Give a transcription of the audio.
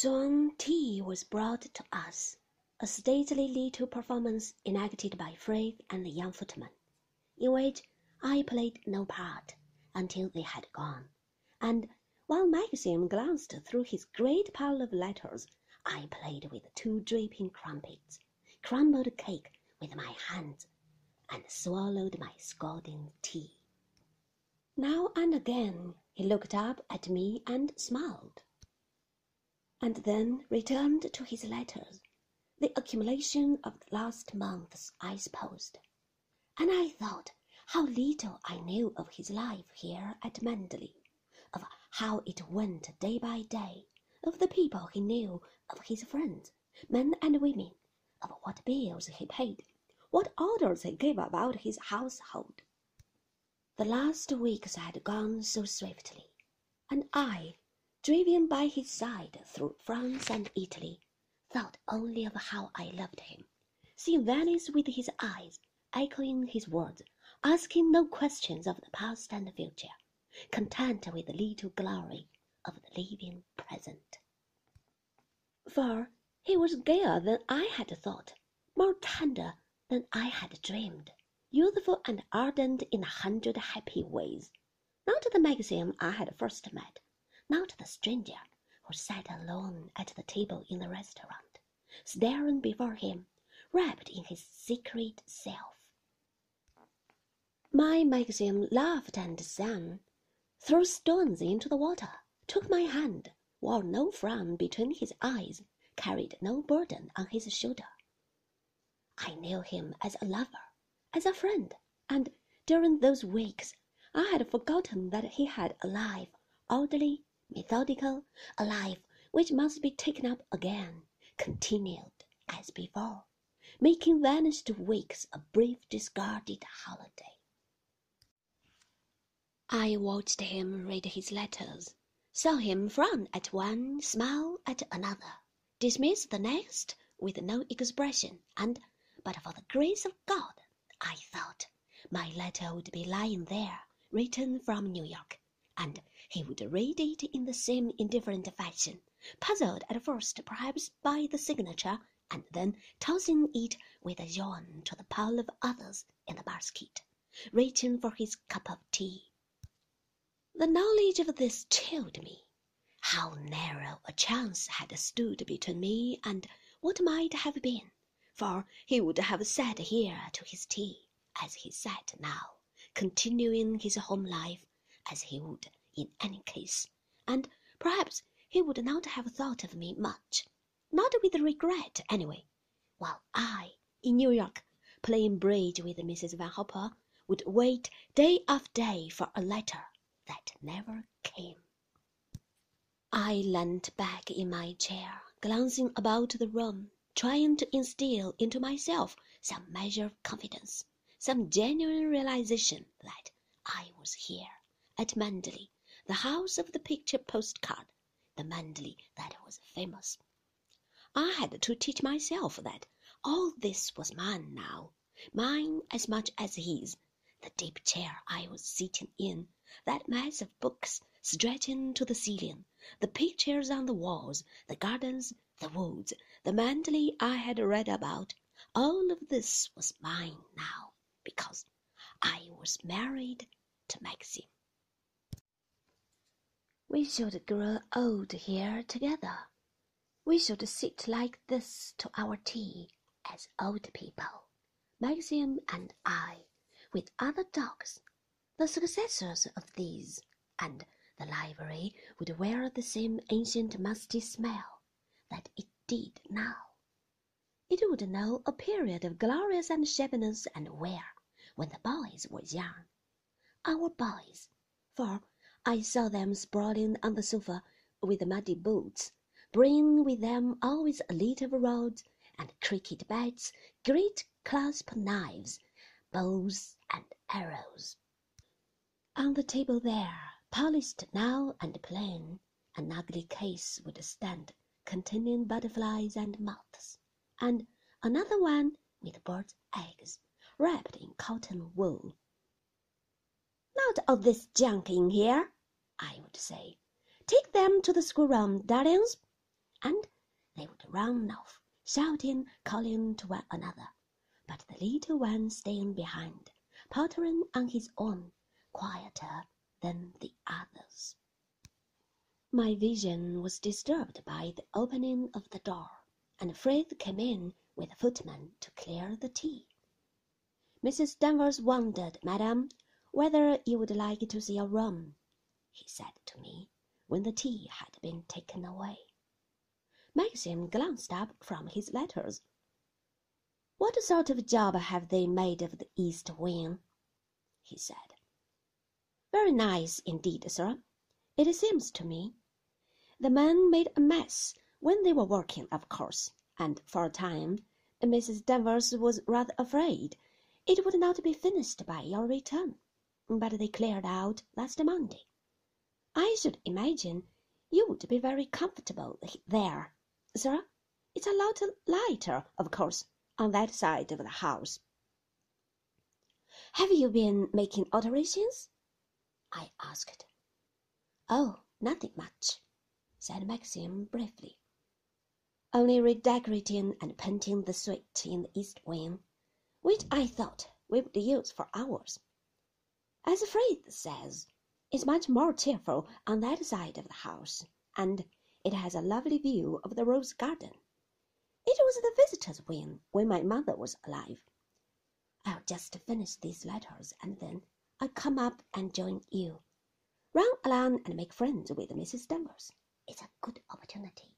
Soon tea was brought to us, a stately little performance enacted by Frith and the young footman, in which I played no part until they had gone, and while Maxim glanced through his great pile of letters, I played with two dripping crumpets, crumbled cake with my hands, and swallowed my scalding tea. Now and again he looked up at me and smiled and then returned to his letters, the accumulation of the last months, I supposed. And I thought how little I knew of his life here at Manderley, of how it went day by day, of the people he knew, of his friends, men and women, of what bills he paid, what orders he gave about his household. The last weeks had gone so swiftly, and I driven by his side through France and Italy, thought only of how I loved him, seeing Venice with his eyes, echoing his words, asking no questions of the past and the future, content with the little glory of the living present. For he was gayer than I had thought, more tender than I had dreamed, youthful and ardent in a hundred happy ways. Not the Maxim I had first met, not the stranger who sat alone at the table in the restaurant, staring before him, wrapped in his secret self. My Maxim laughed and sang, threw stones into the water, took my hand, wore no frown between his eyes, carried no burden on his shoulder. I knew him as a lover, as a friend, and during those weeks I had forgotten that he had a life orderly methodical, a life which must be taken up again, continued as before, making vanished weeks a brief discarded holiday. I watched him read his letters, saw him frown at one, smile at another, dismiss the next with no expression, and, but for the grace of God, I thought, my letter would be lying there, written from New York, and he would read it in the same indifferent fashion, puzzled at first perhaps by the signature, and then tossing it with a yawn to the pile of others in the basket, reaching for his cup of tea. The knowledge of this chilled me. How narrow a chance had stood between me and what might have been, for he would have sat here to his tea, as he sat now, continuing his home life as he would in any case, and perhaps he would not have thought of me much, not with regret anyway, while I, in New York, playing bridge with Mrs. Van Hopper, would wait day after day for a letter that never came. I leant back in my chair, glancing about the room, trying to instill into myself some measure of confidence, some genuine realization that I was here at Manderley the house of the picture postcard, the Manderley that was famous. I had to teach myself that all this was mine now, mine as much as his, the deep chair I was sitting in, that mass of books stretching to the ceiling, the pictures on the walls, the gardens, the woods, the Manderley I had read about, all of this was mine now, because I was married to Maxim. We should grow old here together. We should sit like this to our tea as old people, Maxim and I, with other dogs, the successors of these, and the library would wear the same ancient musty smell that it did now. It would know a period of glorious and shabbiness and wear when the boys were young. Our boys, for I saw them sprawling on the sofa with muddy boots, bringing with them always a little rods and cricket bats, great clasp knives, bows and arrows. On the table there, polished now and plain, an ugly case would stand containing butterflies and moths, and another one with birds' eggs wrapped in cotton wool. Not all this junk in here, I would say. Take them to the schoolroom, darlings. and they would run off, shouting, calling to one another, but the little one staying behind, pottering on his own, quieter than the others. My vision was disturbed by the opening of the door, and Frith came in with a footman to clear the tea. Mrs. Danvers wondered, madam, whether you would like to see a room, he said to me, when the tea had been taken away. Maxim glanced up from his letters. What sort of job have they made of the east wing? he said. Very nice indeed, sir. It seems to me. The men made a mess when they were working, of course, and for a time Mrs. Danvers was rather afraid it would not be finished by your return, but they cleared out last Monday. I should imagine you would be very comfortable there, sir. It's a lot lighter, of course, on that side of the house. Have you been making alterations? I asked. Oh, nothing much, said Maxim briefly. Only redecorating and painting the suite in the east wing which I thought we would use for ours. As Frith says, it's much more cheerful on that side of the house, and it has a lovely view of the rose garden. It was the visitors' wing when my mother was alive. I'll just finish these letters and then I'll come up and join you. Run along and make friends with Mrs. Danvers. It's a good opportunity.